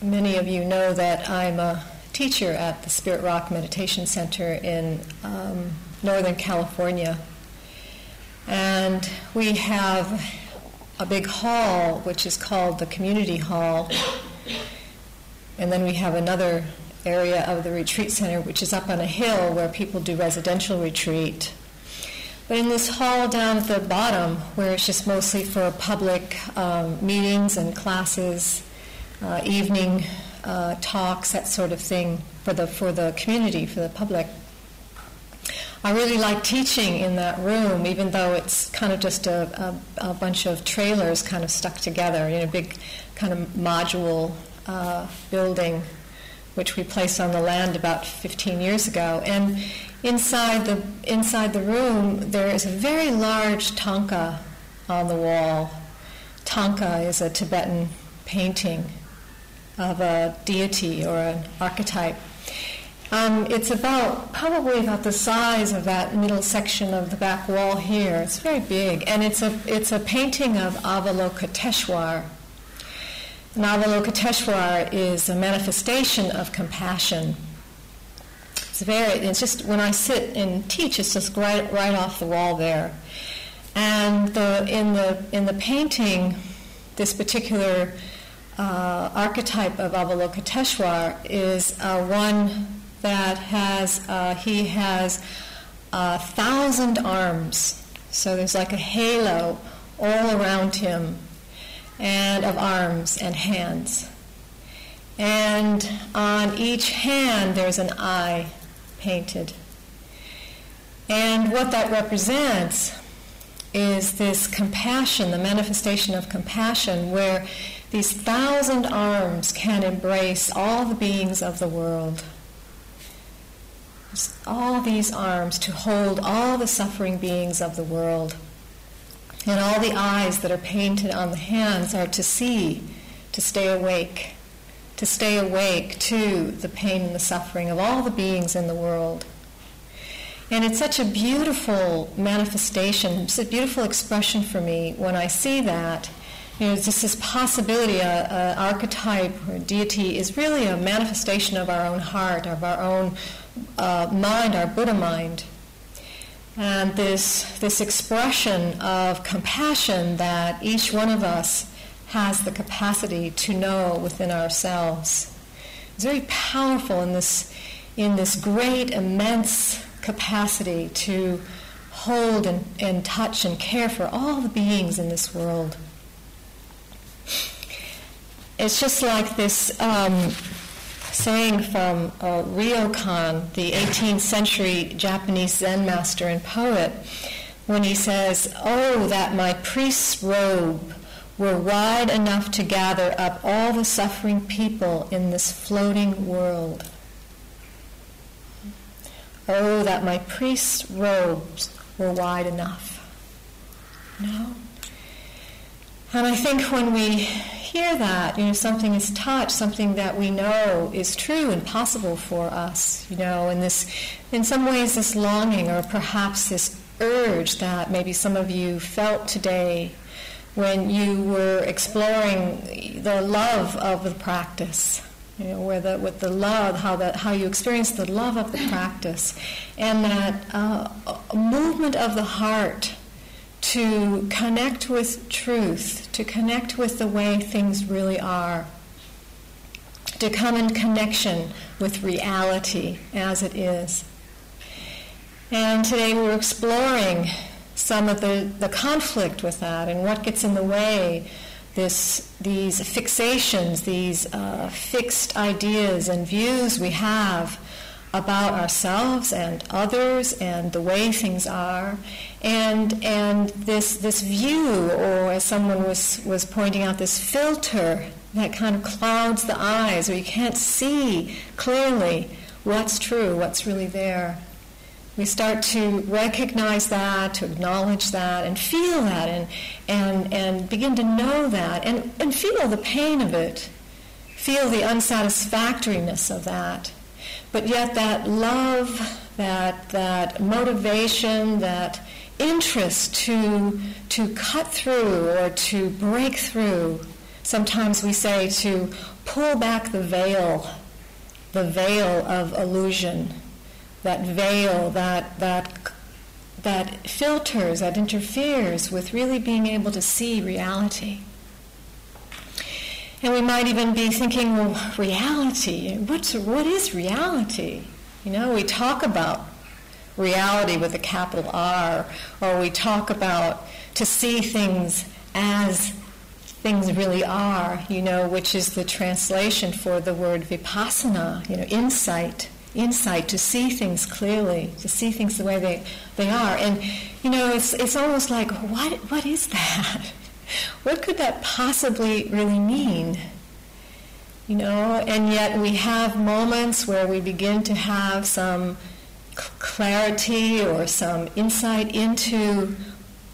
many of you know that I'm a teacher at the Spirit Rock Meditation Center in um, Northern California. And we have a big hall, which is called the Community Hall. And then we have another area of the retreat center, which is up on a hill where people do residential retreat. But in this hall down at the bottom, where it's just mostly for public um, meetings and classes, uh, evening uh, talks, that sort of thing for the for the community, for the public. I really like teaching in that room, even though it's kind of just a, a, a bunch of trailers kind of stuck together in a big kind of module uh, building, which we placed on the land about 15 years ago. And inside the inside the room, there is a very large thangka on the wall. Thangka is a Tibetan painting of a deity or an archetype. Um, it's about probably about the size of that middle section of the back wall here. It's very big, and it's a it's a painting of Avalokiteshvar. And is a manifestation of compassion. It's very. It's just when I sit and teach, it's just right right off the wall there. And the in the in the painting, this particular uh, archetype of Avalokiteshvar is uh, one that has, uh, he has a thousand arms. So there's like a halo all around him and of arms and hands. And on each hand there's an eye painted. And what that represents is this compassion, the manifestation of compassion, where these thousand arms can embrace all the beings of the world. All these arms to hold all the suffering beings of the world. And all the eyes that are painted on the hands are to see, to stay awake, to stay awake to the pain and the suffering of all the beings in the world. And it's such a beautiful manifestation, it's a beautiful expression for me when I see that you know, just this possibility, an archetype or deity is really a manifestation of our own heart, of our own uh, mind, our Buddha mind. And this, this expression of compassion that each one of us has the capacity to know within ourselves is very powerful in this, in this great, immense capacity to hold and, and touch and care for all the beings in this world. It's just like this um, saying from uh, Ryokan, the 18th century Japanese Zen master and poet, when he says, Oh, that my priest's robe were wide enough to gather up all the suffering people in this floating world. Oh, that my priest's robes were wide enough. No. And I think when we hear that, you know, something is touched, something that we know is true and possible for us, you know, and this, in some ways, this longing or perhaps this urge that maybe some of you felt today when you were exploring the love of the practice. You know, where the, with the love, how, that, how you experience the love of the practice, and that uh, movement of the heart to connect with truth, to connect with the way things really are, to come in connection with reality as it is. And today we're exploring some of the, the conflict with that and what gets in the way. This, these fixations, these uh, fixed ideas and views we have about ourselves and others and the way things are and and this this view or as someone was was pointing out this filter that kind of clouds the eyes or you can't see clearly what's true what's really there. We start to recognize that to acknowledge that and feel that and and and begin to know that and and feel the pain of it. Feel the unsatisfactoriness of that. But yet that love, that, that motivation, that interest to, to cut through or to break through, sometimes we say to pull back the veil, the veil of illusion, that veil that, that, that filters, that interferes with really being able to see reality. And we might even be thinking, well, reality, what's, what is reality? You know, we talk about reality with a capital R, or we talk about to see things as things really are, you know, which is the translation for the word vipassana, you know, insight, insight to see things clearly, to see things the way they, they are. And, you know, it's, it's almost like, what, what is that? what could that possibly really mean? You know, and yet we have moments where we begin to have some clarity or some insight into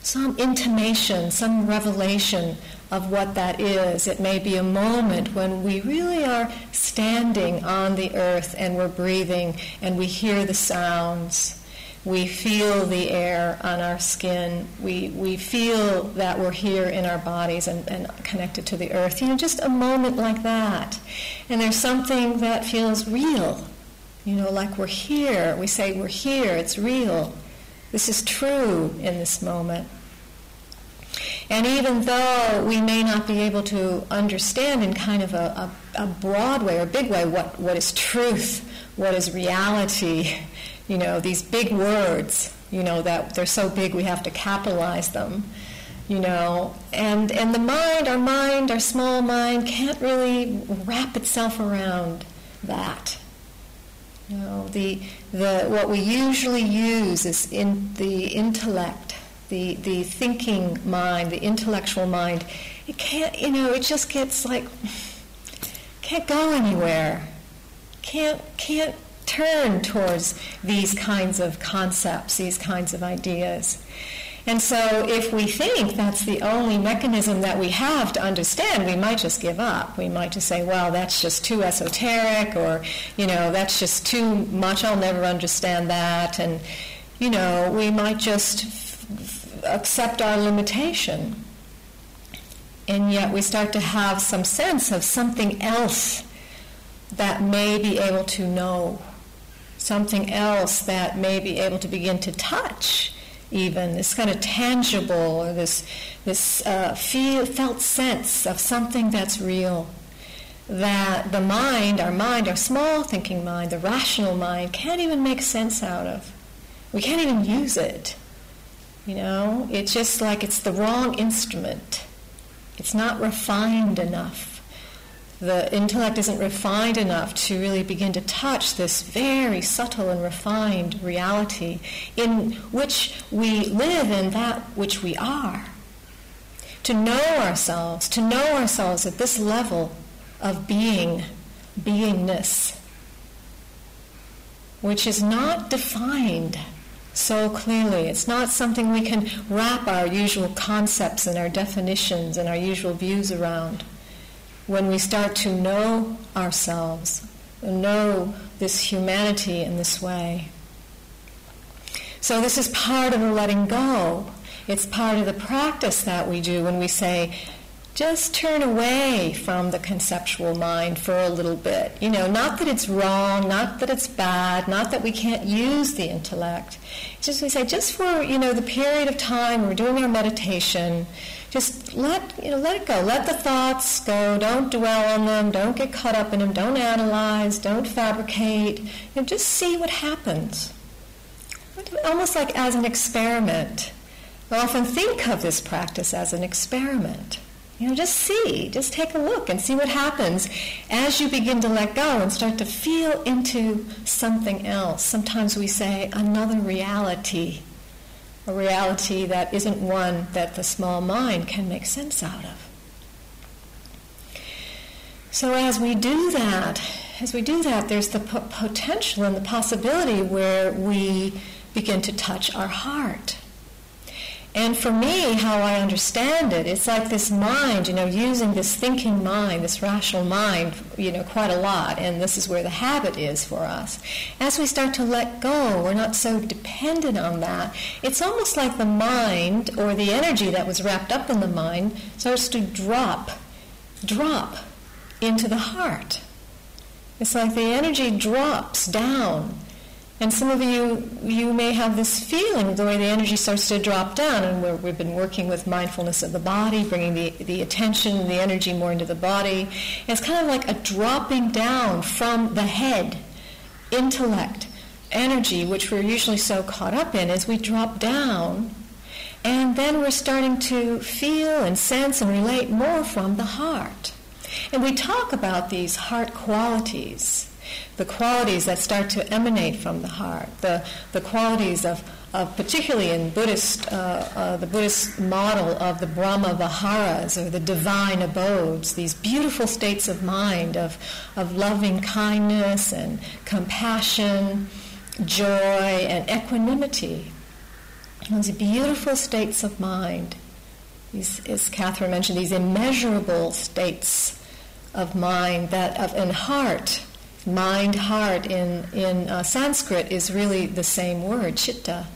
some intimation, some revelation of what that is. It may be a moment when we really are standing on the earth and we're breathing and we hear the sounds. We feel the air on our skin. We, we feel that we're here in our bodies and, and connected to the earth. You know, just a moment like that. And there's something that feels real. You know, like we're here. We say we're here. It's real. This is true in this moment. And even though we may not be able to understand in kind of a, a, a broad way or big way what, what is truth, what is reality, you know, these big words, you know, that they're so big we have to capitalize them, you know, and, and the mind, our mind, our small mind can't really wrap itself around that. Know, the, the, what we usually use is in the intellect the, the thinking mind, the intellectual mind, it can't, you know, it just gets like, can't go anywhere. Can't, can't turn towards these kinds of concepts, these kinds of ideas. And so if we think that's the only mechanism that we have to understand, we might just give up. We might just say, well, that's just too esoteric, or, you know, that's just too much, I'll never understand that. And, you know, we might just accept our limitation. And yet we start to have some sense of something else that may be able to know, something else that may be able to begin to touch, even this kind of tangible or this, this uh, feel, felt sense of something that's real. That the mind, our mind, our small thinking mind, the rational mind, can't even make sense out of. We can't even use it. You know, it's just like it's the wrong instrument. It's not refined enough. The intellect isn't refined enough to really begin to touch this very subtle and refined reality in which we live in that which we are. To know ourselves, to know ourselves at this level of being, beingness, which is not defined so clearly. It's not something we can wrap our usual concepts and our definitions and our usual views around. When we start to know ourselves, know this humanity in this way. So this is part of the letting go. It's part of the practice that we do when we say, just turn away from the conceptual mind for a little bit. You know, not that it's wrong, not that it's bad, not that we can't use the intellect. It's just we say, just for, you know, the period of time we're doing our meditation, just let, you know, let it go. Let the thoughts go. Don't dwell on them. Don't get caught up in them. Don't analyze. Don't fabricate. You know, just see what happens. Almost like as an experiment. I often think of this practice as an experiment. You know, just see, just take a look and see what happens as you begin to let go and start to feel into something else. Sometimes we say another reality, a reality that isn't one that the small mind can make sense out of. So as we do that, as we do that, there's the potential and the possibility where we begin to touch our heart and for me, how I understand it, it's like this mind, you know, using this thinking mind, this rational mind, you know, quite a lot. And this is where the habit is for us. As we start to let go, we're not so dependent on that. It's almost like the mind or the energy that was wrapped up in the mind starts to drop, drop into the heart. It's like the energy drops down. And some of you, you may have this feeling the way the energy starts to drop down. And we have been working with mindfulness of the body, bringing the, the attention, the energy more into the body. And it's kind of like a dropping down from the head, intellect, energy, which we're usually so caught up in, as we drop down. And then we're starting to feel and sense and relate more from the heart. And we talk about these heart qualities, the qualities that start to emanate from the heart, the, the qualities of, of particularly in Buddhist, uh, uh, the Buddhist model of the Brahma Viharas or the divine abodes, these beautiful states of mind of, of loving kindness and compassion, joy and equanimity. These beautiful states of mind. These, as Catherine mentioned, these immeasurable states of mind that of in heart mind heart in in uh, sanskrit is really the same word chitta.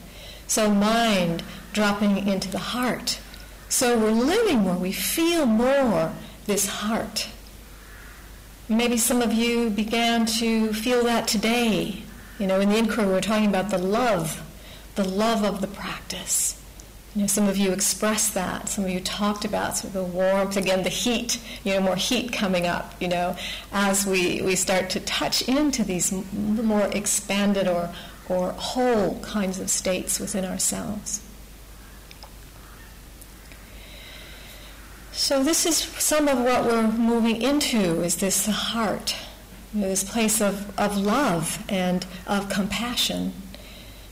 So mind dropping into the heart. So we're living more. We feel more this heart. Maybe some of you began to feel that today. You know in the inquiry we're talking about the love the love of the practice you know, some of you expressed that. Some of you talked about sort of the warmth, again, the heat, you know, more heat coming up, you know, as we, we start to touch into these more expanded or, or whole kinds of states within ourselves. So this is some of what we're moving into is this heart, you know, this place of, of love and of compassion.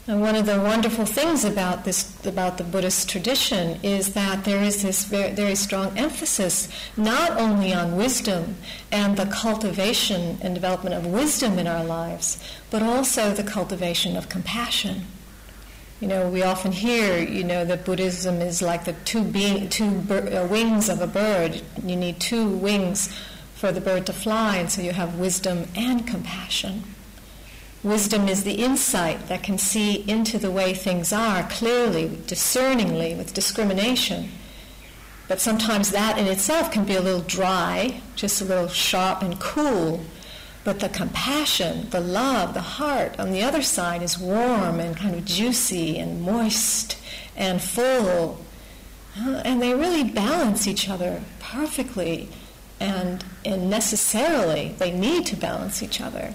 And one of the wonderful things about this, about the Buddhist tradition, is that there is this very, very strong emphasis not only on wisdom and the cultivation and development of wisdom in our lives, but also the cultivation of compassion. You know, we often hear, you know, that Buddhism is like the two, be- two uh, wings of a bird. You need two wings for the bird to fly, and so you have wisdom and compassion. Wisdom is the insight that can see into the way things are clearly, discerningly, with discrimination. But sometimes that in itself can be a little dry, just a little sharp and cool. But the compassion, the love, the heart on the other side is warm and kind of juicy and moist and full. And they really balance each other perfectly and, and necessarily. They need to balance each other.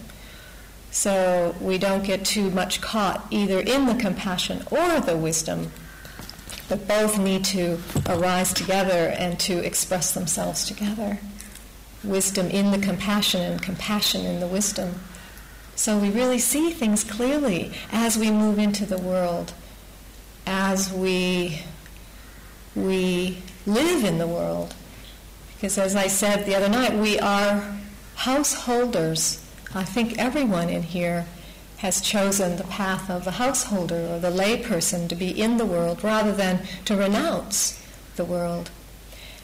So we don't get too much caught either in the compassion or the wisdom, but both need to arise together and to express themselves together. Wisdom in the compassion and compassion in the wisdom. So we really see things clearly as we move into the world, as we, we live in the world. Because as I said the other night, we are householders I think everyone in here has chosen the path of the householder or the layperson to be in the world rather than to renounce the world.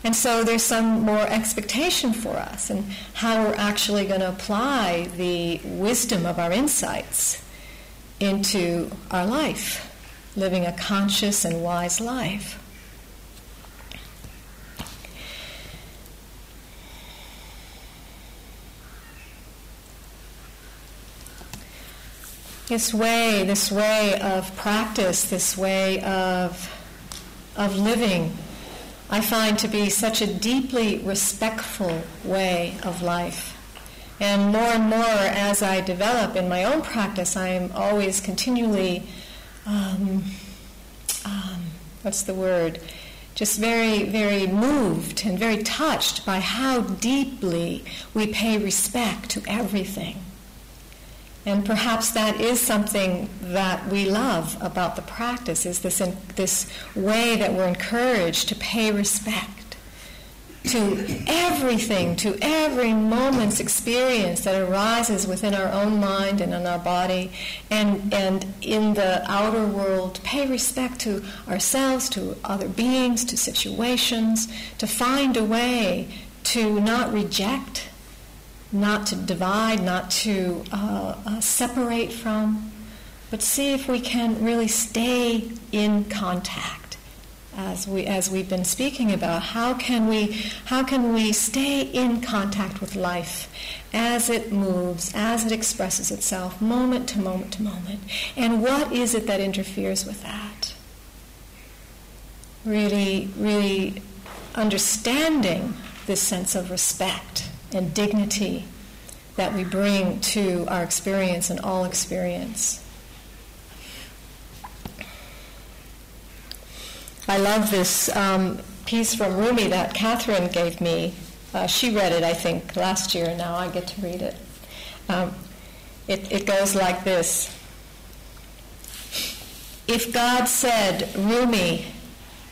And so there's some more expectation for us and how we're actually going to apply the wisdom of our insights into our life, living a conscious and wise life. This way, this way of practice, this way of, of living, I find to be such a deeply respectful way of life. And more and more as I develop in my own practice, I am always continually, um, um, what's the word? Just very, very moved and very touched by how deeply we pay respect to everything and perhaps that is something that we love about the practice is this, in, this way that we're encouraged to pay respect to everything, to every moment's experience that arises within our own mind and in our body and, and in the outer world. Pay respect to ourselves, to other beings, to situations, to find a way to not reject not to divide, not to uh, uh, separate from, but see if we can really stay in contact as we as we've been speaking about. How can we how can we stay in contact with life as it moves as it expresses itself moment to moment to moment? And what is it that interferes with that? Really really understanding this sense of respect and dignity that we bring to our experience and all experience I love this um, piece from Rumi that Catherine gave me. Uh, she read it, I think, last year, and now I get to read it. Um, it. It goes like this If God said, Rumi,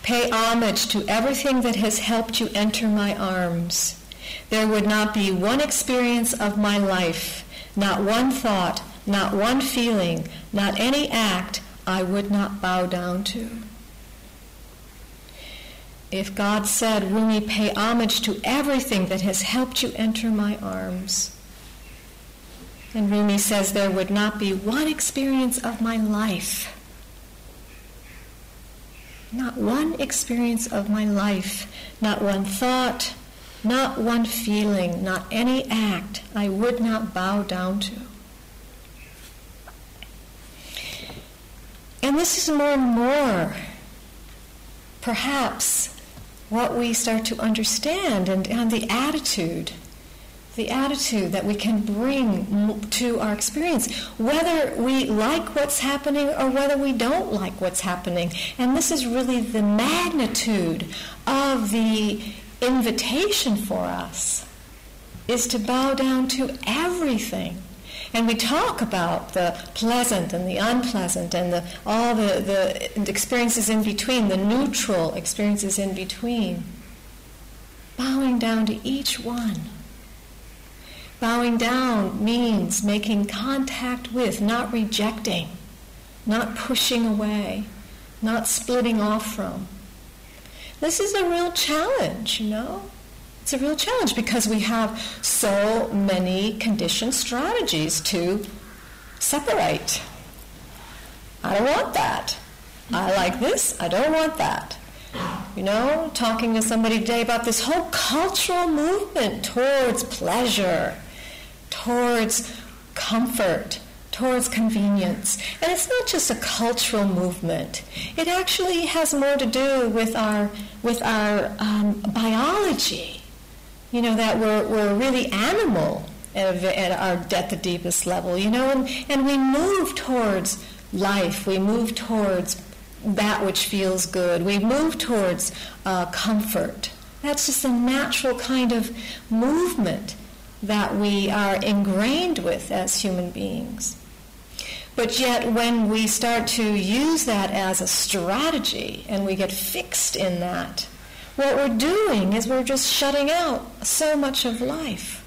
pay homage to everything that has helped you enter my arms, there would not be one experience of my life, not one thought, not one feeling, not any act I would not bow down to. If God said, Rumi, pay homage to everything that has helped you enter my arms. And Rumi says, there would not be one experience of my life, not one experience of my life, not one thought, not one feeling, not any act I would not bow down to. And this is more and more, perhaps, what we start to understand and, and the attitude the attitude that we can bring to our experience, whether we like what's happening or whether we don't like what's happening. And this is really the magnitude of the invitation for us, is to bow down to everything. And we talk about the pleasant and the unpleasant and the, all the, the experiences in between, the neutral experiences in between. Bowing down to each one. Bowing down means making contact with, not rejecting, not pushing away, not splitting off from. This is a real challenge, you know? It's a real challenge because we have so many conditioned strategies to separate. I don't want that. I like this, I don't want that. You know, talking to somebody today about this whole cultural movement towards pleasure, towards comfort, towards convenience. And it's not just a cultural movement. It actually has more to do with our, with our um, biology you know, that we're, we're really animal at, at, our, at the deepest level, you know, and, and we move towards life, we move towards that which feels good, we move towards uh, comfort. That's just a natural kind of movement that we are ingrained with as human beings. But yet, when we start to use that as a strategy and we get fixed in that, what we're doing is we're just shutting out so much of life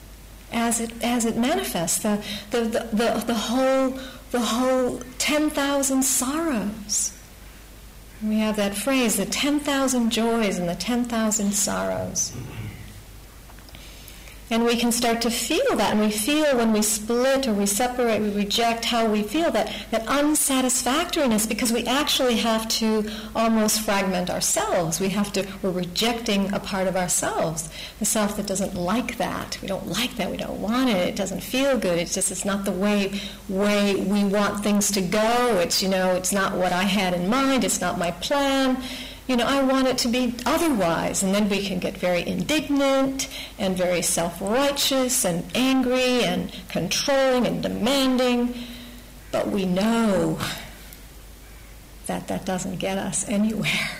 as it as it manifests. The the, the, the, the whole the whole 10,000 sorrows. We have that phrase the 10,000 joys and the 10,000 sorrows and we can start to feel that, and we feel when we split or we separate, we reject how we feel that, that unsatisfactoriness because we actually have to almost fragment ourselves. We have to, we're rejecting a part of ourselves, the self that doesn't like that. We don't like that, we don't want it, it doesn't feel good, it's just, it's not the way, way we want things to go. It's, you know, it's not what I had in mind, it's not my plan you know, I want it to be otherwise. And then we can get very indignant and very self righteous and angry and controlling and demanding. But we know that that doesn't get us anywhere.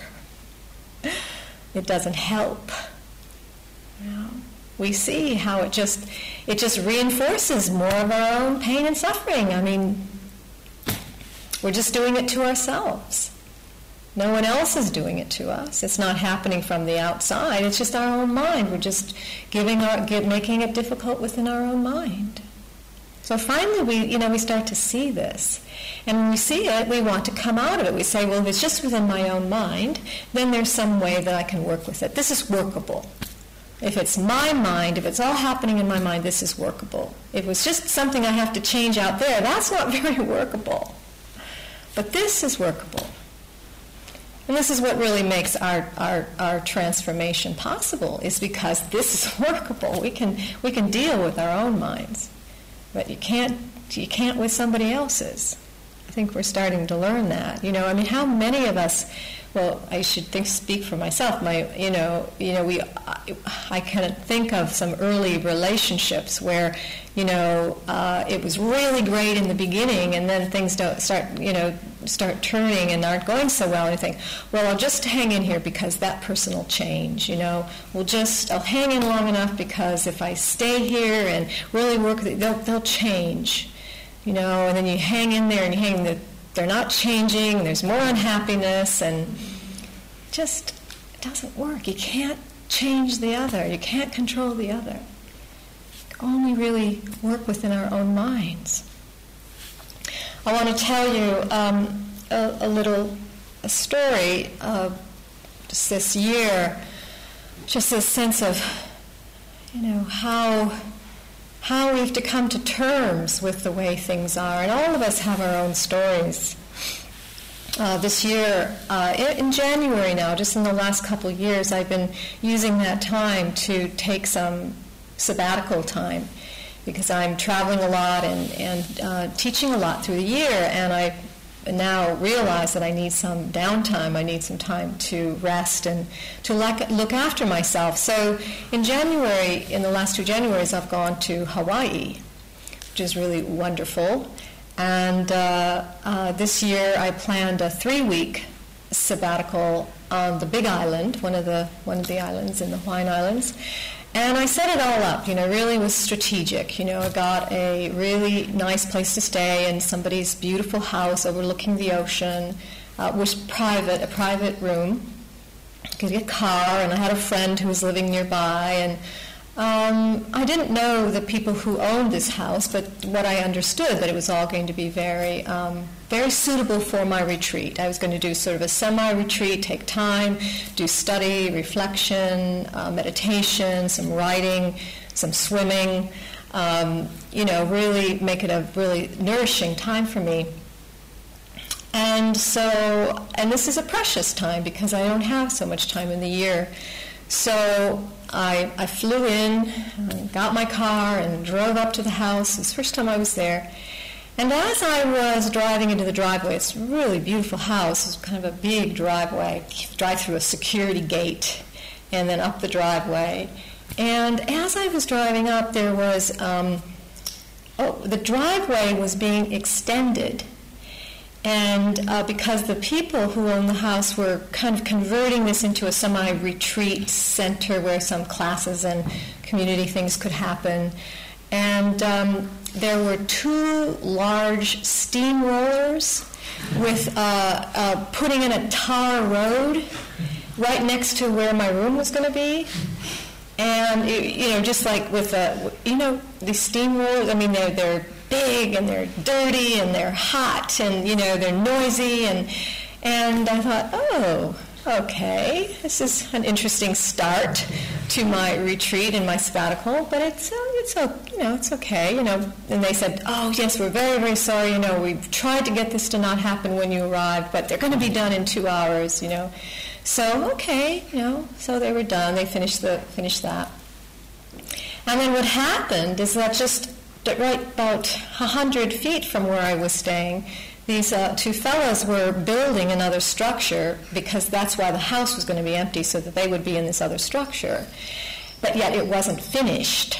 It doesn't help. We see how it just it just reinforces more of our own pain and suffering. I mean, we're just doing it to ourselves. No one else is doing it to us. It's not happening from the outside. It's just our own mind. We're just giving our, give, making it difficult within our own mind. So finally, we, you know, we start to see this. And when we see it, we want to come out of it. We say, well, if it's just within my own mind, then there's some way that I can work with it. This is workable. If it's my mind, if it's all happening in my mind, this is workable. If it's just something I have to change out there, that's not very workable. But this is workable. And this is what really makes our, our, our transformation possible, is because this is workable. We can, we can deal with our own minds, but you can't, you can't with somebody else's. Think we're starting to learn that. You know, I mean, how many of us well, I should think, speak for myself. My, you know, you know, we, I, I can think of some early relationships where, you know, uh, it was really great in the beginning, and then things don't start, you know, start turning and aren't going so well. And I think, well, I'll just hang in here because that person will change. You know, we'll just, I'll hang in long enough because if I stay here and really work, they'll they'll change. You know, and then you hang in there and you hang the they're not changing, there's more unhappiness, and it just it doesn't work. You can't change the other, you can't control the other. Only really work within our own minds. I want to tell you um, a, a, little a story of just this year, just this sense of, you know, how how we have to come to terms with the way things are. And all of us have our own stories. Uh, this year, uh, in January now, just in the last couple of years, I've been using that time to take some sabbatical time because I'm traveling a lot and, and uh, teaching a lot through the year, and I now realize that I need some downtime. I need some time to rest and to look after myself. So in January, in the last two Januaries, I've gone to Hawaii, which is really wonderful. And uh, uh, this year, I planned a three-week sabbatical on the Big Island, one of the one of the islands in the Hawaiian Islands. And I set it all up, you know, really was strategic. You know, I got a really nice place to stay in somebody's beautiful house overlooking the ocean. Uh, was private, a private room. Could get a car, and I had a friend who was living nearby, and um, I didn't know the people who owned this house, but what I understood that it was all going to be very, um, very suitable for my retreat. I was going to do sort of a semi-retreat, take time, do study, reflection, uh, meditation, some writing, some swimming. Um, you know, really make it a really nourishing time for me. And so, and this is a precious time because I don't have so much time in the year. So I, I flew in, got my car, and drove up to the house. It was the first time I was there. And as I was driving into the driveway, it's a really beautiful house. It's kind of a big driveway. drive through a security gate and then up the driveway. And as I was driving up, there was, um, oh, the driveway was being extended and uh, because the people who own the house were kind of converting this into a semi retreat center where some classes and community things could happen. And um, there were two large steamrollers with uh, uh, putting in a tar road right next to where my room was going to be. And, it, you know, just like with, a, you know, these steamrollers, I mean, they're, they're big and they're dirty and they're hot and you know they're noisy and and I thought, oh, okay, this is an interesting start to my retreat and my sabbatical, but it's uh, it's you know it's okay, you know. And they said, oh yes, we're very very sorry, you know, we've tried to get this to not happen when you arrived, but they're going to be done in two hours, you know. So okay, you know, so they were done. They finished the finished that. And then what happened is that just right about 100 feet from where I was staying, these uh, two fellows were building another structure because that's why the house was going to be empty, so that they would be in this other structure. But yet it wasn't finished.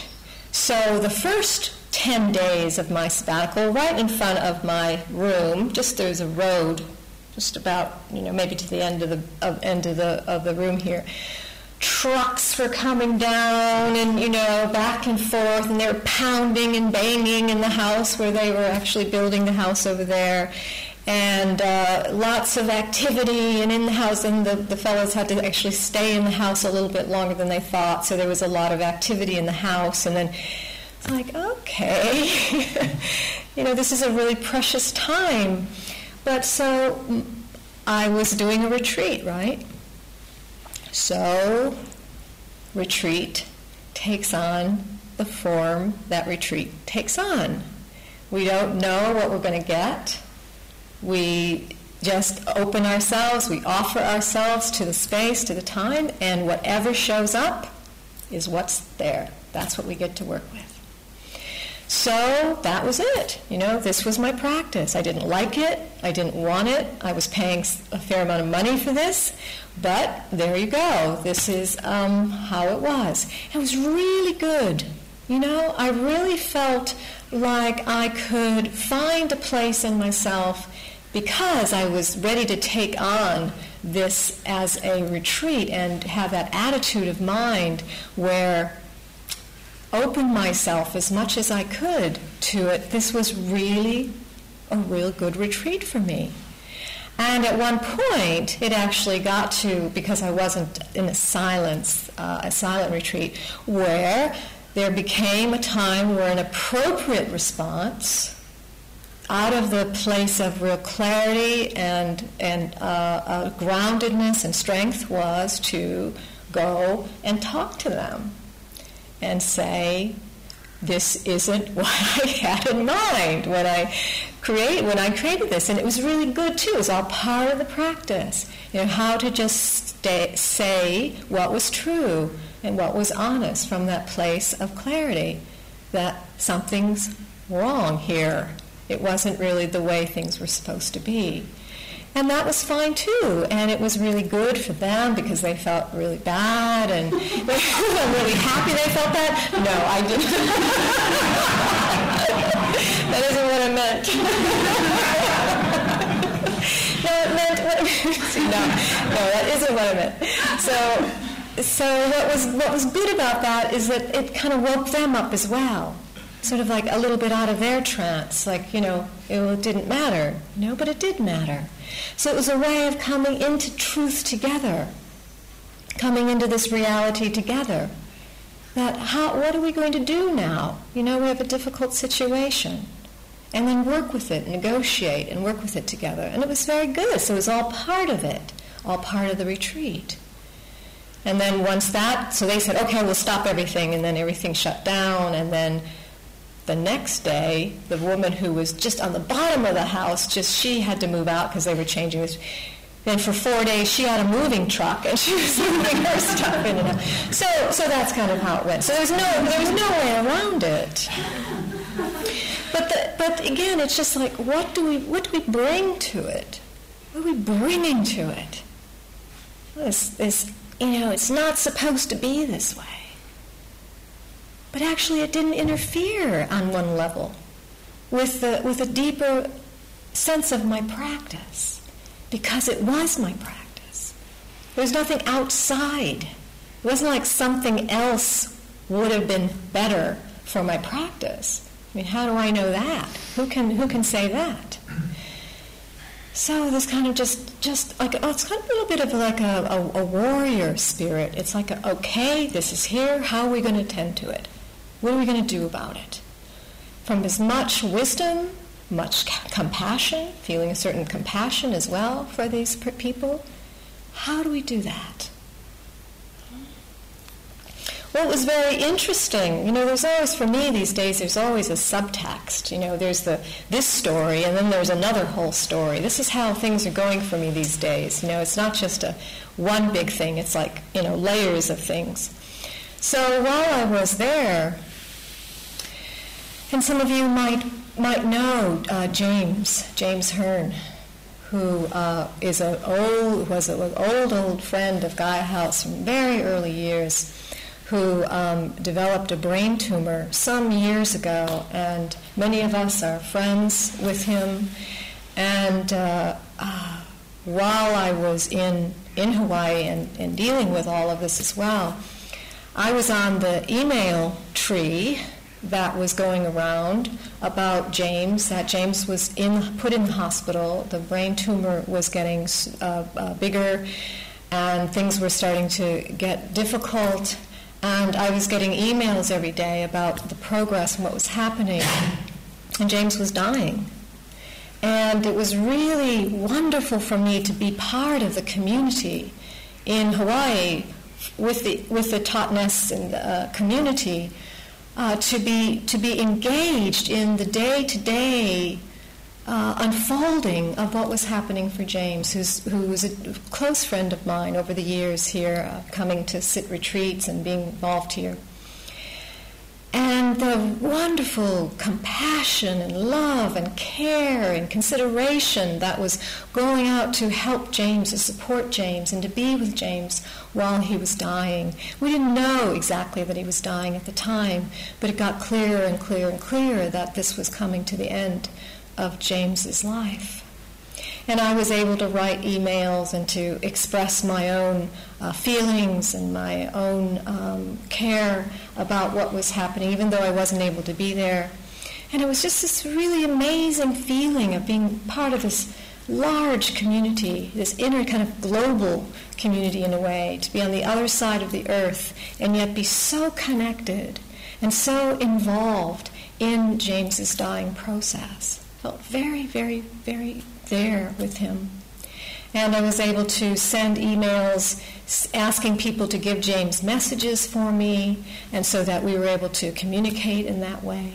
So the first 10 days of my sabbatical, right in front of my room, just there's a road, just about, you know, maybe to the end of the of, end of the of the room here trucks were coming down and, you know, back and forth, and they were pounding and banging in the house where they were actually building the house over there. And uh, lots of activity, and in the house, and the, the fellows had to actually stay in the house a little bit longer than they thought, so there was a lot of activity in the house. And then it's like, okay, you know, this is a really precious time. But so mm, I was doing a retreat, right? So, retreat takes on the form that retreat takes on. We don't know what we're going to get. We just open ourselves, we offer ourselves to the space, to the time, and whatever shows up is what's there. That's what we get to work with. So that was it. You know, this was my practice. I didn't like it. I didn't want it. I was paying a fair amount of money for this. But there you go. This is um, how it was. It was really good. You know, I really felt like I could find a place in myself because I was ready to take on this as a retreat and have that attitude of mind where open myself as much as I could to it. This was really a real good retreat for me. And at one point, it actually got to, because I wasn't in a silence, uh, a silent retreat, where there became a time where an appropriate response out of the place of real clarity and, and uh, uh, groundedness and strength was to go and talk to them and say, this isn't what I had in mind when I create when I created this, and it was really good too. It was all part of the practice. You know how to just stay, say what was true and what was honest from that place of clarity. That something's wrong here. It wasn't really the way things were supposed to be. And that was fine too. And it was really good for them because they felt really bad and I'm really happy they felt that. No, I didn't. that isn't what I meant. no, it meant what, no, no, that isn't what I meant. So, so what was what was good about that is that it kind of woke them up as well sort of like a little bit out of their trance, like, you know, it, didn't matter. No, but it did matter. So it was a way of coming into truth together, coming into this reality together. That how, what are we going to do now? You know, we have a difficult situation. And then work with it, negotiate, and work with it together. And it was very good. So it was all part of it, all part of the retreat. And then once that, so they said, okay, we'll stop everything, and then everything shut down, and then the next day, the woman who was just on the bottom of the house, just she had to move out because they were changing this. Then for four days, she had a moving truck and she was moving her stuff in and out. So, so that's kind of how it went. So there was no, there was no way around it. But, the, but again, it's just like, what do we, what do we bring to it? What are we bringing to it? This, this, you know, it's not supposed to be this way. But actually, it didn't interfere on one level with, the, with a deeper sense of my practice because it was my practice. There was nothing outside. It wasn't like something else would have been better for my practice. I mean, how do I know that? Who can, who can say that? So this kind of just, just like, oh, it's kind of a little bit of like a, a, a warrior spirit. It's like, a, okay, this is here. How are we going to tend to it? What are we going to do about it? From as much wisdom, much compassion, feeling a certain compassion as well for these people, how do we do that? Well, it was very interesting. You know, there's always, for me these days, there's always a subtext. You know, there's the this story, and then there's another whole story. This is how things are going for me these days. You know, it's not just a one big thing. It's like you know layers of things. So while I was there, and some of you might, might know uh, James, James Hearn, who uh, is an old, was an old, old friend of Gaia House from very early years, who um, developed a brain tumor some years ago, and many of us are friends with him. And uh, uh while I was in, in Hawaii and, and dealing with all of this as well, I was on the email tree that was going around about James, that James was in, put in the hospital, the brain tumor was getting uh, uh, bigger, and things were starting to get difficult. And I was getting emails every day about the progress and what was happening. And James was dying. And it was really wonderful for me to be part of the community in Hawaii with the, with the Totnes and uh, community uh, to be to be engaged in the day-to-day uh, unfolding of what was happening for James, who's, who was a close friend of mine over the years here, uh, coming to sit retreats and being involved here. And the wonderful compassion and love and care and consideration that was going out to help James, to support James, and to be with James while he was dying. We didn't know exactly that he was dying at the time, but it got clearer and clearer and clearer that this was coming to the end of James's life. And I was able to write emails and to express my own uh, feelings and my own um, care about what was happening, even though I wasn't able to be there. And it was just this really amazing feeling of being part of this large community, this inner kind of global community in a way, to be on the other side of the earth and yet be so connected and so involved in James's dying process. Felt very, very, very there with him. And I was able to send emails asking people to give James messages for me, and so that we were able to communicate in that way.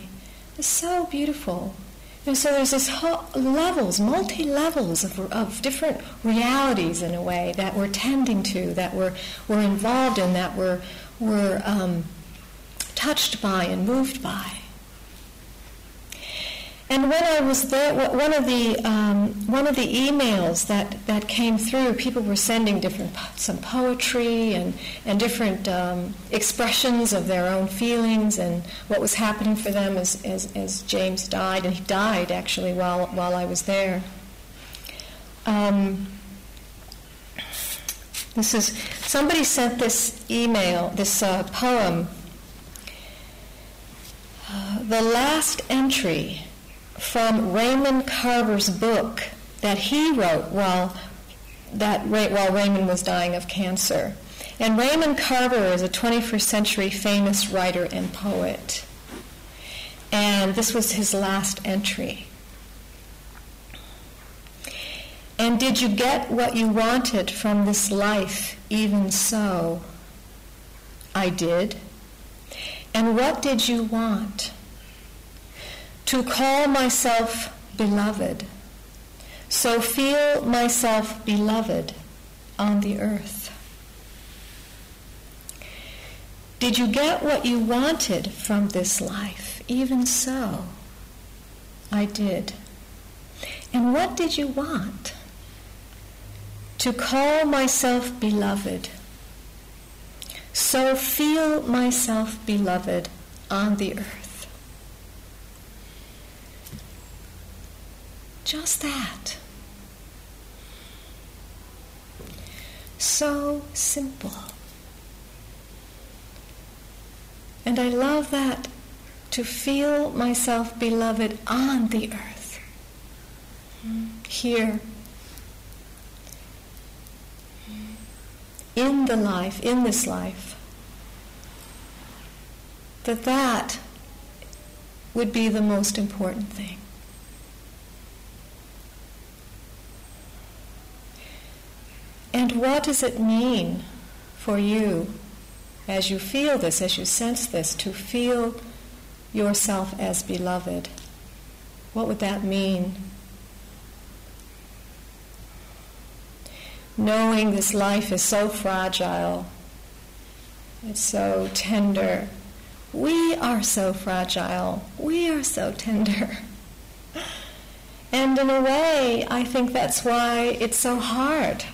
It's so beautiful. And so there's this whole levels, multi levels of, of different realities in a way that we're tending to, that we're, we're involved in, that we're, we're um, touched by and moved by. And when I was there, one of the um, one of the emails that, that came through, people were sending different some poetry and and different um, expressions of their own feelings and what was happening for them as, as, as James died, and he died actually while while I was there. Um, this is somebody sent this email, this uh, poem. Uh, the last entry from Raymond Carver's book that he wrote while that while Raymond was dying of cancer. And Raymond Carver is a 21st century famous writer and poet. And this was his last entry. And did you get what you wanted from this life, even so? I did. And what did you want? To call myself beloved, so feel myself beloved on the earth. Did you get what you wanted from this life? Even so, I did. And what did you want? To call myself beloved. So feel myself beloved on the earth. Just that. So simple. And I love that to feel myself beloved on the earth, here, in the life, in this life, that that would be the most important thing. And what does it mean for you as you feel this, as you sense this, to feel yourself as beloved? What would that mean? Knowing this life is so fragile, it's so tender. We are so fragile. We are so tender. And in a way, I think that's why it's so hard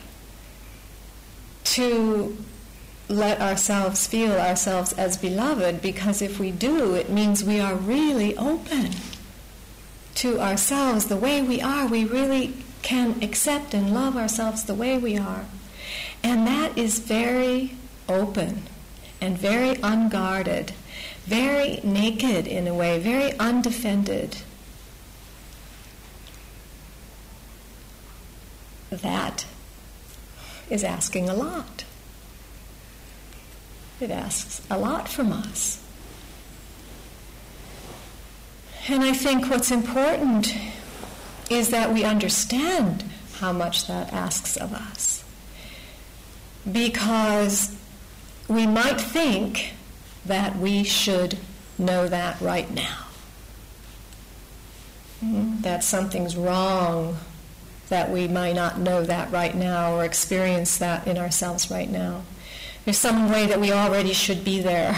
to let ourselves feel ourselves as beloved because if we do, it means we are really open to ourselves the way we are. We really can accept and love ourselves the way we are. And that is very open and very unguarded, very naked in a way, very undefended. That is asking a lot. It asks a lot from us. And I think what's important is that we understand how much that asks of us. Because we might think that we should know that right now. mm, that something's wrong, that we might not know that right now or experience that in ourselves right now. There's some way that we already should be there,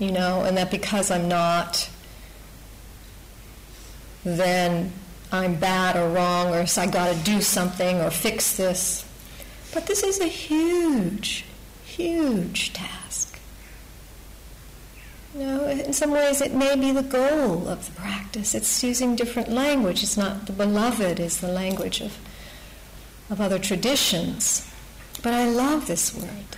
you know, and that because I'm not, then I'm bad or wrong or so I got to do something or fix this. But this is a huge, huge task. Know, in some ways it may be the goal of the practice. It's using different language. It's not the beloved is the language of, of other traditions. But I love this word.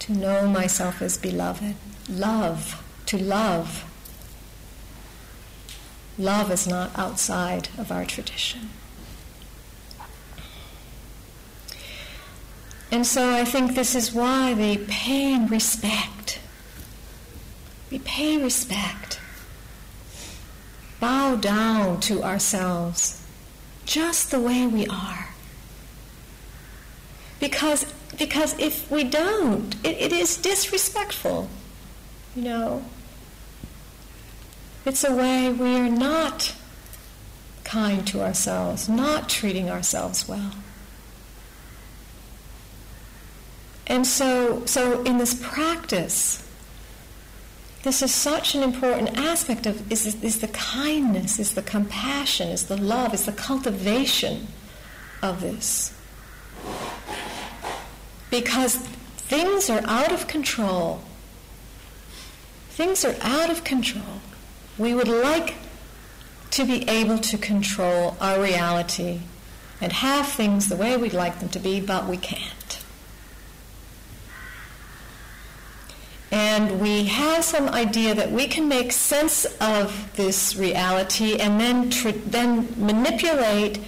To know myself as beloved. Love. To love Love is not outside of our tradition. And so I think this is why we pay respect. We pay respect. Bow down to ourselves just the way we are. Because, because if we don't, it, it is disrespectful. You know, it's a way we are not kind to ourselves, not treating ourselves well. And so, so in this practice, this is such an important aspect of is, is the kindness, is the compassion, is the love, is the cultivation of this. Because things are out of control. Things are out of control. We would like to be able to control our reality and have things the way we'd like them to be, but we can't. And we have some idea that we can make sense of this reality and then, tr- then manipulate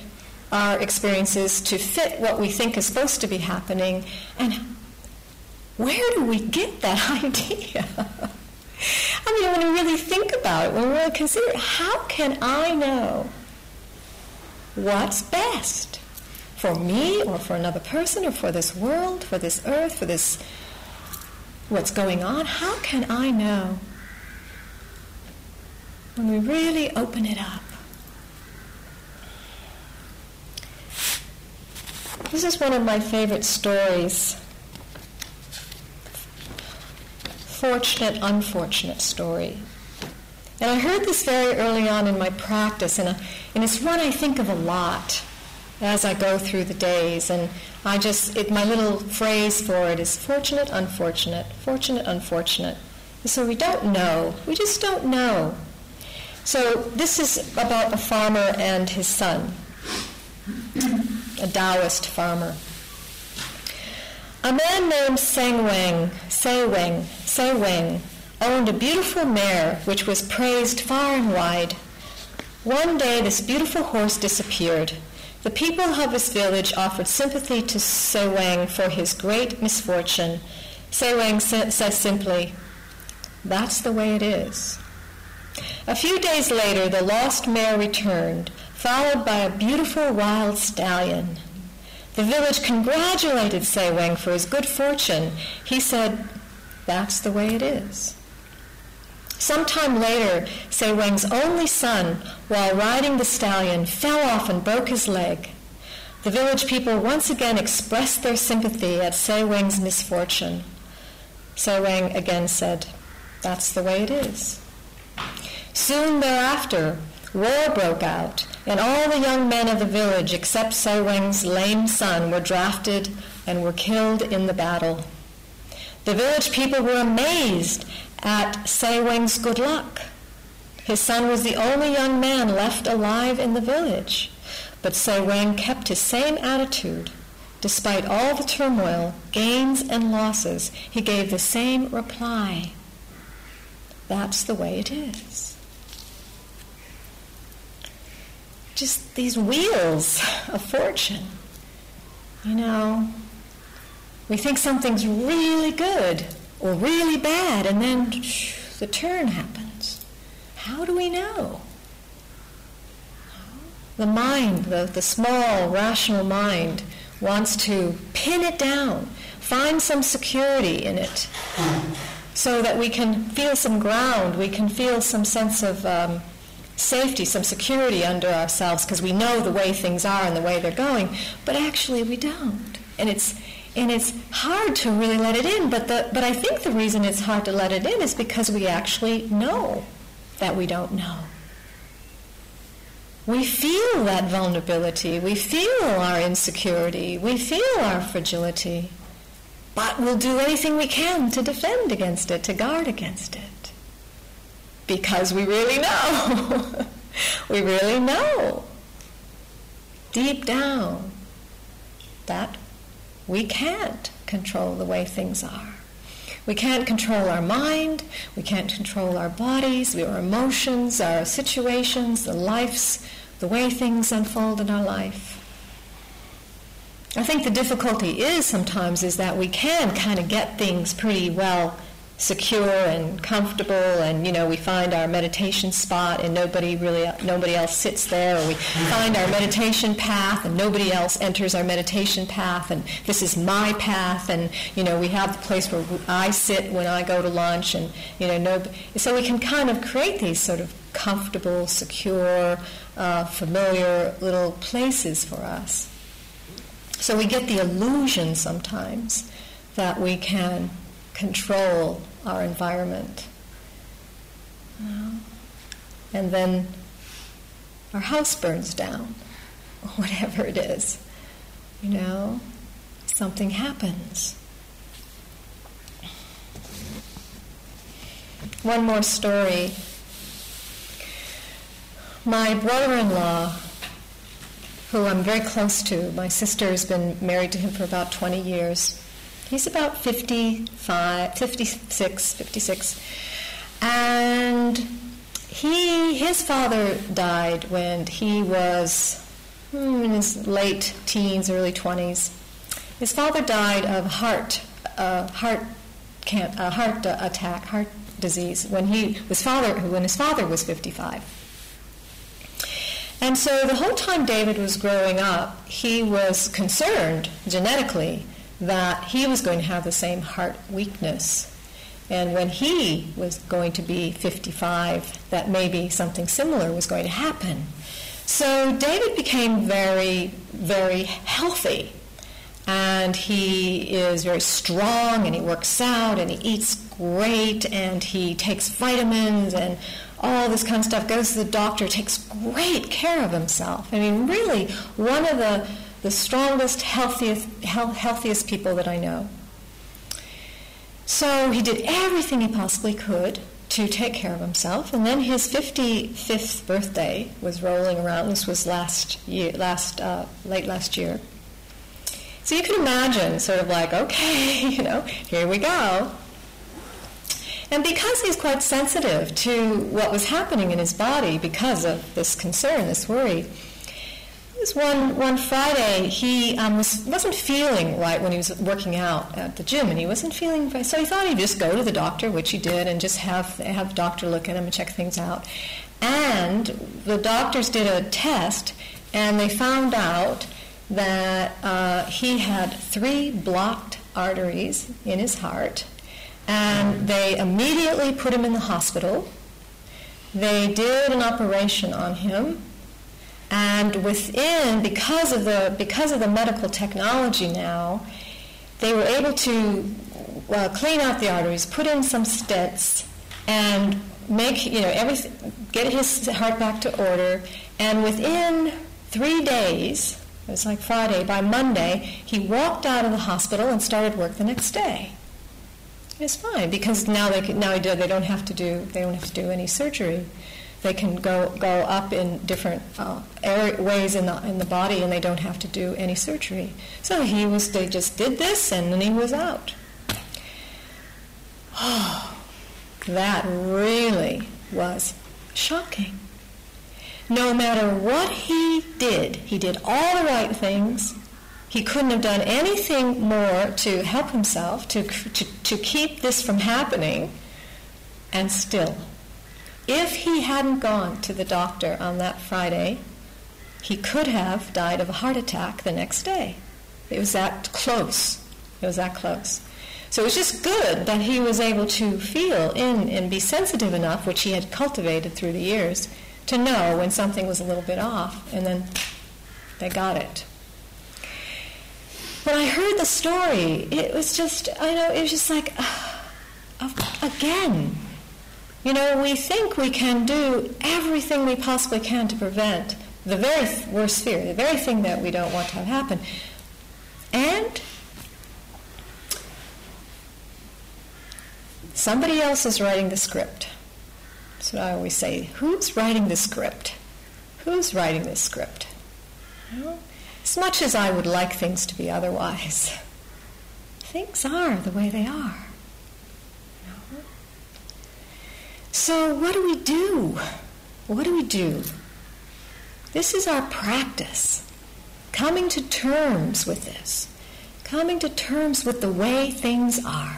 our experiences to fit what we think is supposed to be happening. And where do we get that idea? I mean, when we really think about it, when we really consider it, how can I know what's best for me or for another person or for this world, for this earth, for this what's going on? How can I know when we really open it up? This is one of my favorite stories fortunate, unfortunate story. And I heard this very early on in my practice, and, a, and it's one I think of a lot as I go through the days. And I just, it, my little phrase for it is fortunate, unfortunate, fortunate, unfortunate. so we don't know. We just don't know. So this is about a farmer and his son, a Taoist farmer. A man named Sengweng, Seweng, Seweng owned a beautiful mare which was praised far and wide. One day this beautiful horse disappeared. The people of his village offered sympathy to Se Wang for his great misfortune. Seweng said simply, That's the way it is. A few days later, the lost mare returned, followed by a beautiful wild stallion. The village congratulated Se Wang for his good fortune. He said, That's the way it is. Sometime later, Seweng's only son, while riding the stallion, fell off and broke his leg. The village people once again expressed their sympathy at Seweng's misfortune. Seweng again said, That's the way it is. Soon thereafter, war broke out, and all the young men of the village, except Seweng's lame son, were drafted and were killed in the battle. The village people were amazed at Seweng's good luck. His son was the only young man left alive in the village, but Seweng kept his same attitude. Despite all the turmoil, gains and losses, he gave the same reply. That's the way it is. just these wheels of fortune. You know, we think something's really good or really bad, and then the turn happens. How do we know? The mind, the, the small, rational mind, wants to pin it down, find some security in it. so that we can feel some ground, we can feel some sense of um, safety, some security under ourselves because we know the way things are and the way they're going, but actually we don't. And it's and it's hard to really let it in, but the but I think the reason it's hard to let it in is because we actually know that we don't know. We feel that vulnerability, we feel our insecurity, we feel our fragility, but we'll do anything we can to defend against it, to guard against it. Because we really know. we really know deep down that we can't control the way things are. We can't control our mind, we can't control our bodies, our emotions, our situations, the lives, the way things unfold in our life. I think the difficulty is sometimes is that we can kind of get things pretty well secure and comfortable and you know we find our meditation spot and nobody really nobody else sits there or we find our meditation path and nobody else enters our meditation path and this is my path and you know we have the place where I sit when I go to lunch and you know no so we can kind of create these sort of comfortable secure uh, familiar little places for us. So we get the illusion sometimes that we can control our environment. And then our house burns down, whatever it is. You know, something happens. One more story. My brother in law, who I'm very close to, my sister has been married to him for about 20 years He's about 55, 56, 56. And he, his father died when he was hmm, in his late teens, early 20s. His father died of heart, uh, heart, can, uh, heart attack, heart disease, when he was father, when his father was 55. And so the whole time David was growing up, he was concerned genetically that he was going to have the same heart weakness. And when he was going to be 55, that maybe something similar was going to happen. So David became very, very healthy. And he is very strong and he works out and he eats great and he takes vitamins and all this kind of stuff. Goes to the doctor, takes great care of himself. I mean, really, one of the the strongest, healthiest, healthiest people that I know. So he did everything he possibly could to take care of himself. And then his 55th birthday was rolling around. This was last year, last uh, late last year. So you can imagine, sort of like, okay, you know, here we go. And because he's quite sensitive to what was happening in his body because of this concern, this worry, was one, one Friday, he um, was, wasn't feeling right when he was working out at the gym, and he wasn't feeling right. So he thought he'd just go to the doctor, which he did, and just have, have the doctor look at him and check things out. And the doctors did a test, and they found out that uh, he had three blocked arteries in his heart, and they immediately put him in the hospital. They did an operation on him and within, because of the because of the medical technology now, they were able to uh, clean out the arteries, put in some stents, and make you know everything, get his heart back to order. And within three days, it was like Friday. By Monday, he walked out of the hospital and started work the next day. It's fine because now they now he do they don't have to do they don't have to do any surgery they can go, go up in different uh, ways in the, in the body and they don't have to do any surgery. So he was, they just did this and then he was out. Oh, that really was shocking. No matter what he did, he did all the right things. He couldn't have done anything more to help himself, to, to, to keep this from happening, and still if he hadn't gone to the doctor on that Friday, he could have died of a heart attack the next day. It was that close. It was that close. So it was just good that he was able to feel in and be sensitive enough, which he had cultivated through the years, to know when something was a little bit off, and then they got it. When I heard the story, it was just, I know, it was just like, uh, again, you know, we think we can do everything we possibly can to prevent the very worst fear, the very thing that we don't want to have happen. And somebody else is writing the script. That's what I always say. Who's writing the script? Who's writing this script? Well, as much as I would like things to be otherwise, things are the way they are. So, what do we do? What do we do? This is our practice. Coming to terms with this. Coming to terms with the way things are.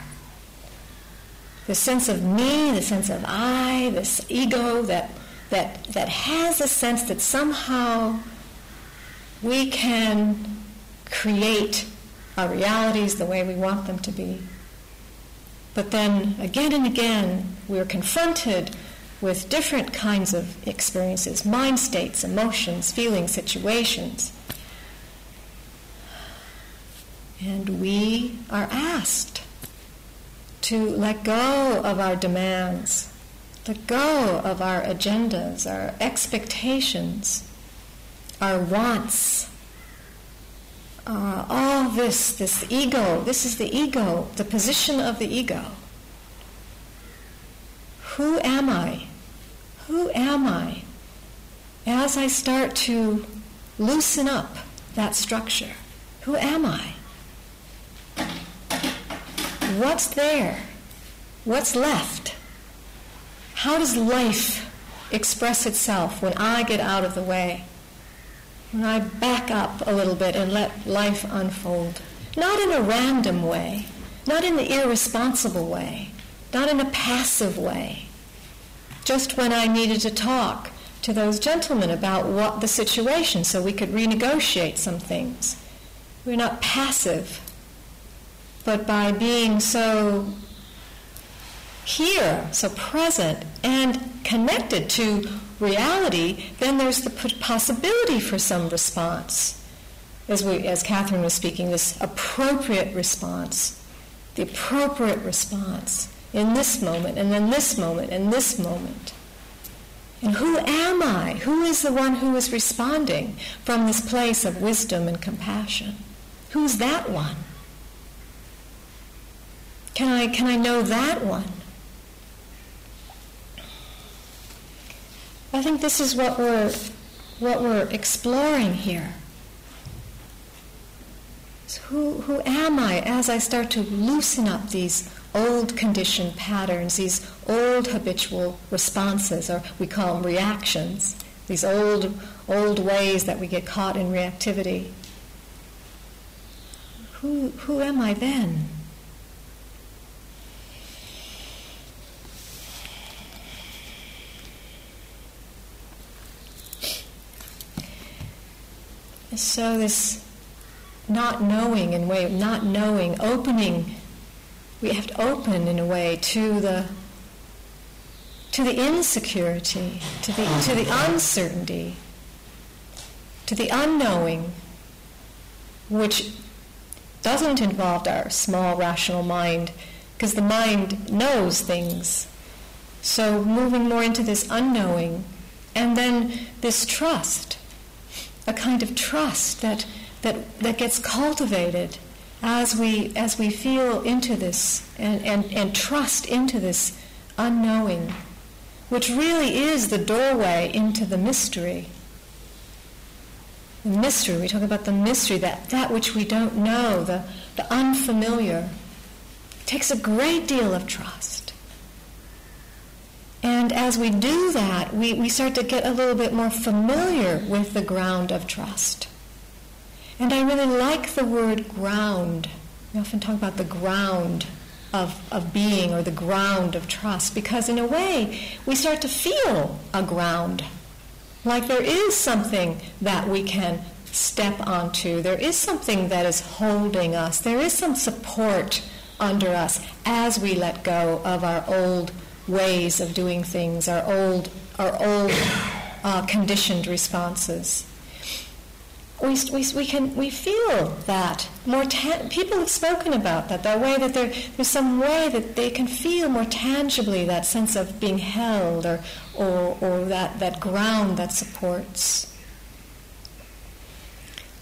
The sense of me, the sense of I, this ego that, that, that has a sense that somehow we can create our realities the way we want them to be. But then again and again, we're confronted with different kinds of experiences mind states, emotions, feelings, situations. And we are asked to let go of our demands, let go of our agendas, our expectations, our wants. Uh, all this, this ego, this is the ego, the position of the ego. Who am I? Who am I? As I start to loosen up that structure, who am I? What's there? What's left? How does life express itself when I get out of the way? When I back up a little bit and let life unfold? Not in a random way, not in the irresponsible way, not in a passive way. Just when I needed to talk to those gentlemen about what the situation so we could renegotiate some things. We're not passive, but by being so here, so present, and connected to reality, then there's the possibility for some response. As, we, as Catherine was speaking, this appropriate response, the appropriate response in this moment, and then this moment, and this moment. And who am I? Who is the one who is responding from this place of wisdom and compassion? Who's that one? Can I, can I know that one? I think this is what we're, what we're exploring here. So who, who am I as I start to loosen up these old conditioned patterns, these old habitual responses, or we call them reactions, these old, old ways that we get caught in reactivity. Who, who am I then? So this not knowing and way not knowing, opening we have to open in a way to the to the insecurity, to the to the uncertainty, to the unknowing, which doesn't involve our small rational mind, because the mind knows things. So moving more into this unknowing, and then this trust, a kind of trust that that, that gets cultivated as we as we feel into this and, and, and trust into this unknowing, which really is the doorway into the mystery. The mystery, we talk about the mystery, that, that which we don't know, the, the unfamiliar. It takes a great deal of trust. And as we do that, we, we start to get a little bit more familiar with the ground of trust. And I really like the word ground. We often talk about the ground of, of being or the ground of trust because, in a way, we start to feel a ground. Like there is something that we can step onto. There is something that is holding us. There is some support under us as we let go of our old ways of doing things, our old, our old uh, conditioned responses. We, we, we, can, we feel that more ta- people have spoken about that that way that there, there's some way that they can feel more tangibly that sense of being held or, or, or that, that ground that supports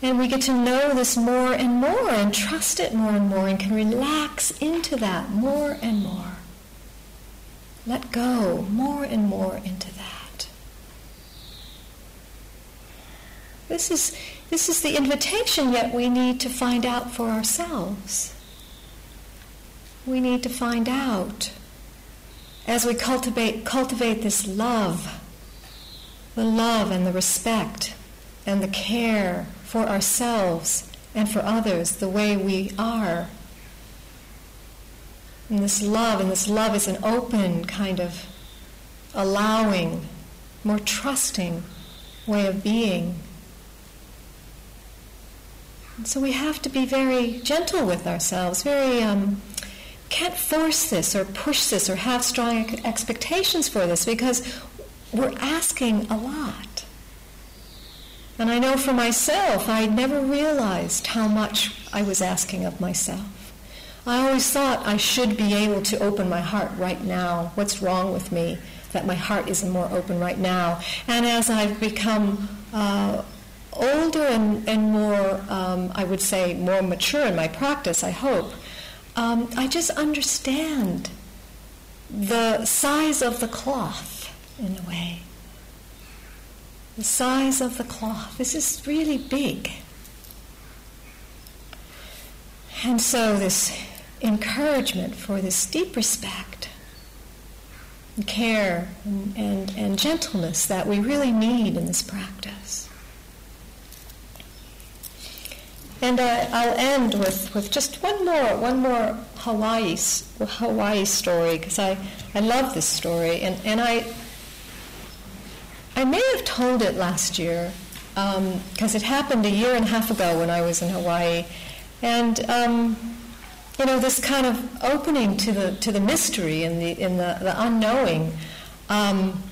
and we get to know this more and more and trust it more and more and can relax into that more and more. Let go more and more into that. This is, this is the invitation, yet we need to find out for ourselves. We need to find out as we cultivate, cultivate this love, the love and the respect and the care for ourselves and for others the way we are. And this love, and this love is an open kind of allowing, more trusting way of being. So we have to be very gentle with ourselves, very, um, can't force this or push this or have strong expectations for this because we're asking a lot. And I know for myself, I never realized how much I was asking of myself. I always thought I should be able to open my heart right now. What's wrong with me that my heart isn't more open right now? And as I've become uh, older and, and more, um, I would say, more mature in my practice, I hope, um, I just understand the size of the cloth in a way the size of the cloth. This is really big. And so, this encouragement for this deep respect, and care, and, and, and gentleness that we really need in this practice. And I'll end with, with just one more one more Hawaii Hawaii story because I, I love this story and, and I I may have told it last year because um, it happened a year and a half ago when I was in Hawaii, and um, you know this kind of opening to the to the mystery and the in the, the unknowing. Um,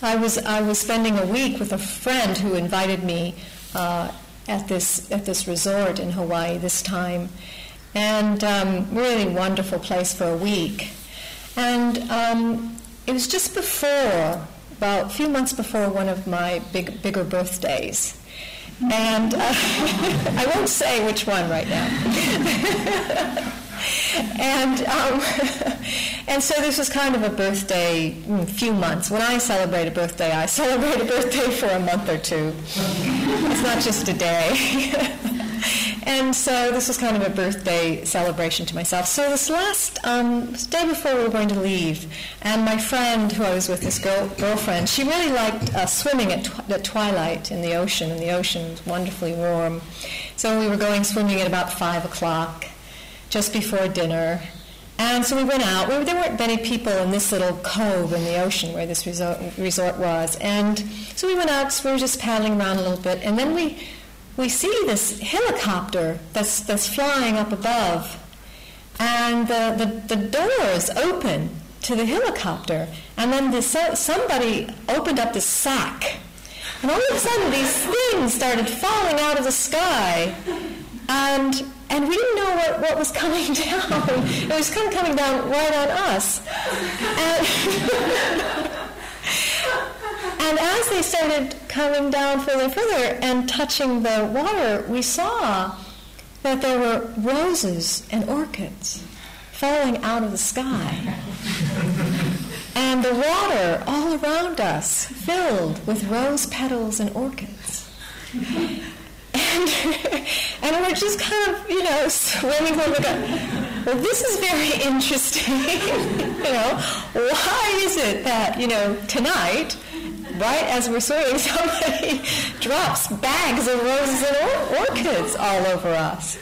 I was I was spending a week with a friend who invited me uh, at this at this resort in Hawaii this time, and um, really wonderful place for a week, and um, it was just before about a few months before one of my big, bigger birthdays. And uh, I won't say which one right now. and um, and so this was kind of a birthday mm, few months. When i celebrate a birthday i celebrate a birthday for a month or two. It's not just a day and so this was kind of a birthday celebration to myself. So this last um, day before we were going to leave, and my friend who I was with, this girl, girlfriend, she really liked uh, swimming at, tw- at twilight in the ocean, and the ocean was wonderfully warm. So we were going swimming at about 5 o'clock, just before dinner. And so we went out. We, there weren't many people in this little cove in the ocean where this resort, resort was. And so we went out, so we were just paddling around a little bit. And then we we see this helicopter that's, that's flying up above, and the, the, the doors open to the helicopter, and then the, somebody opened up the sack, and all of a sudden these things started falling out of the sky, and and we didn't know what, what was coming down. It was kind of coming down right on us. And And as they started coming down further and further and touching the water, we saw that there were roses and orchids falling out of the sky. and the water all around us filled with rose petals and orchids. And, and we're just kind of, you know, swimming for the Well, this is very interesting. you know, why is it that, you know, tonight right as we're swimming, somebody drops bags of roses and or- orchids all over us.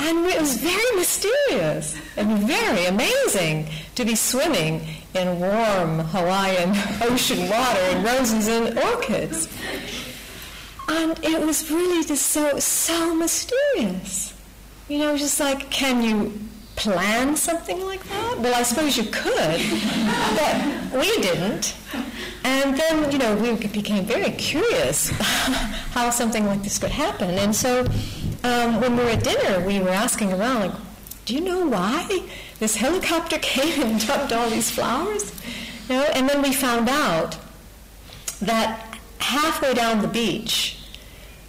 And it was very mysterious and very amazing to be swimming in warm Hawaiian ocean water and roses and orchids. And it was really just so, so mysterious. You know, just like, can you plan something like that? Well, I suppose you could, but we didn't. And then, you know, we became very curious how something like this could happen. And so um, when we were at dinner, we were asking around, like, do you know why this helicopter came and dumped all these flowers? You know, and then we found out that halfway down the beach,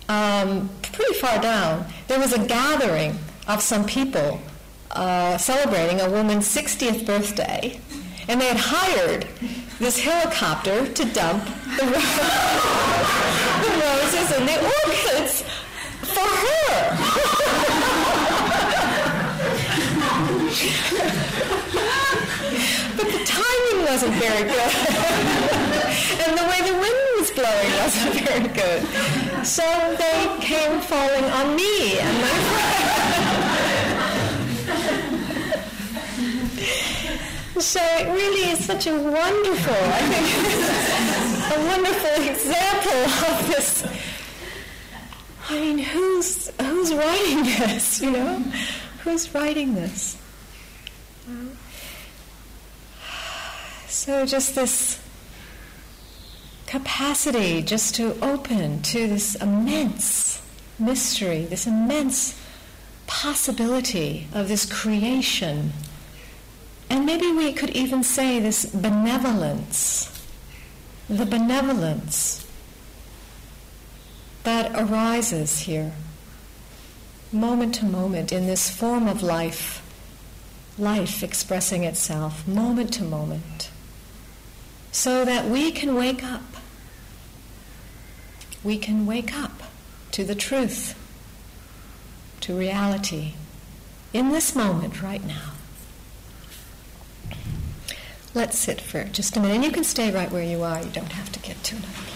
um, pretty far down, there was a gathering of some people uh, celebrating a woman's 60th birthday, and they had hired this helicopter to dump the, the roses and the orchids for her. but the timing wasn't very good. and the way the wind was blowing wasn't very good. So they came falling on me and my friend. So it really is such a wonderful, I think, a wonderful example of this. I mean, who's who's writing this? You know, who's writing this? So just this capacity just to open to this immense mystery, this immense possibility of this creation. And maybe we could even say this benevolence, the benevolence that arises here, moment to moment, in this form of life, life expressing itself, moment to moment so that we can wake up. We can wake up to the truth, to reality, in this moment right now. Let's sit for just a minute. And you can stay right where you are. You don't have to get to another place.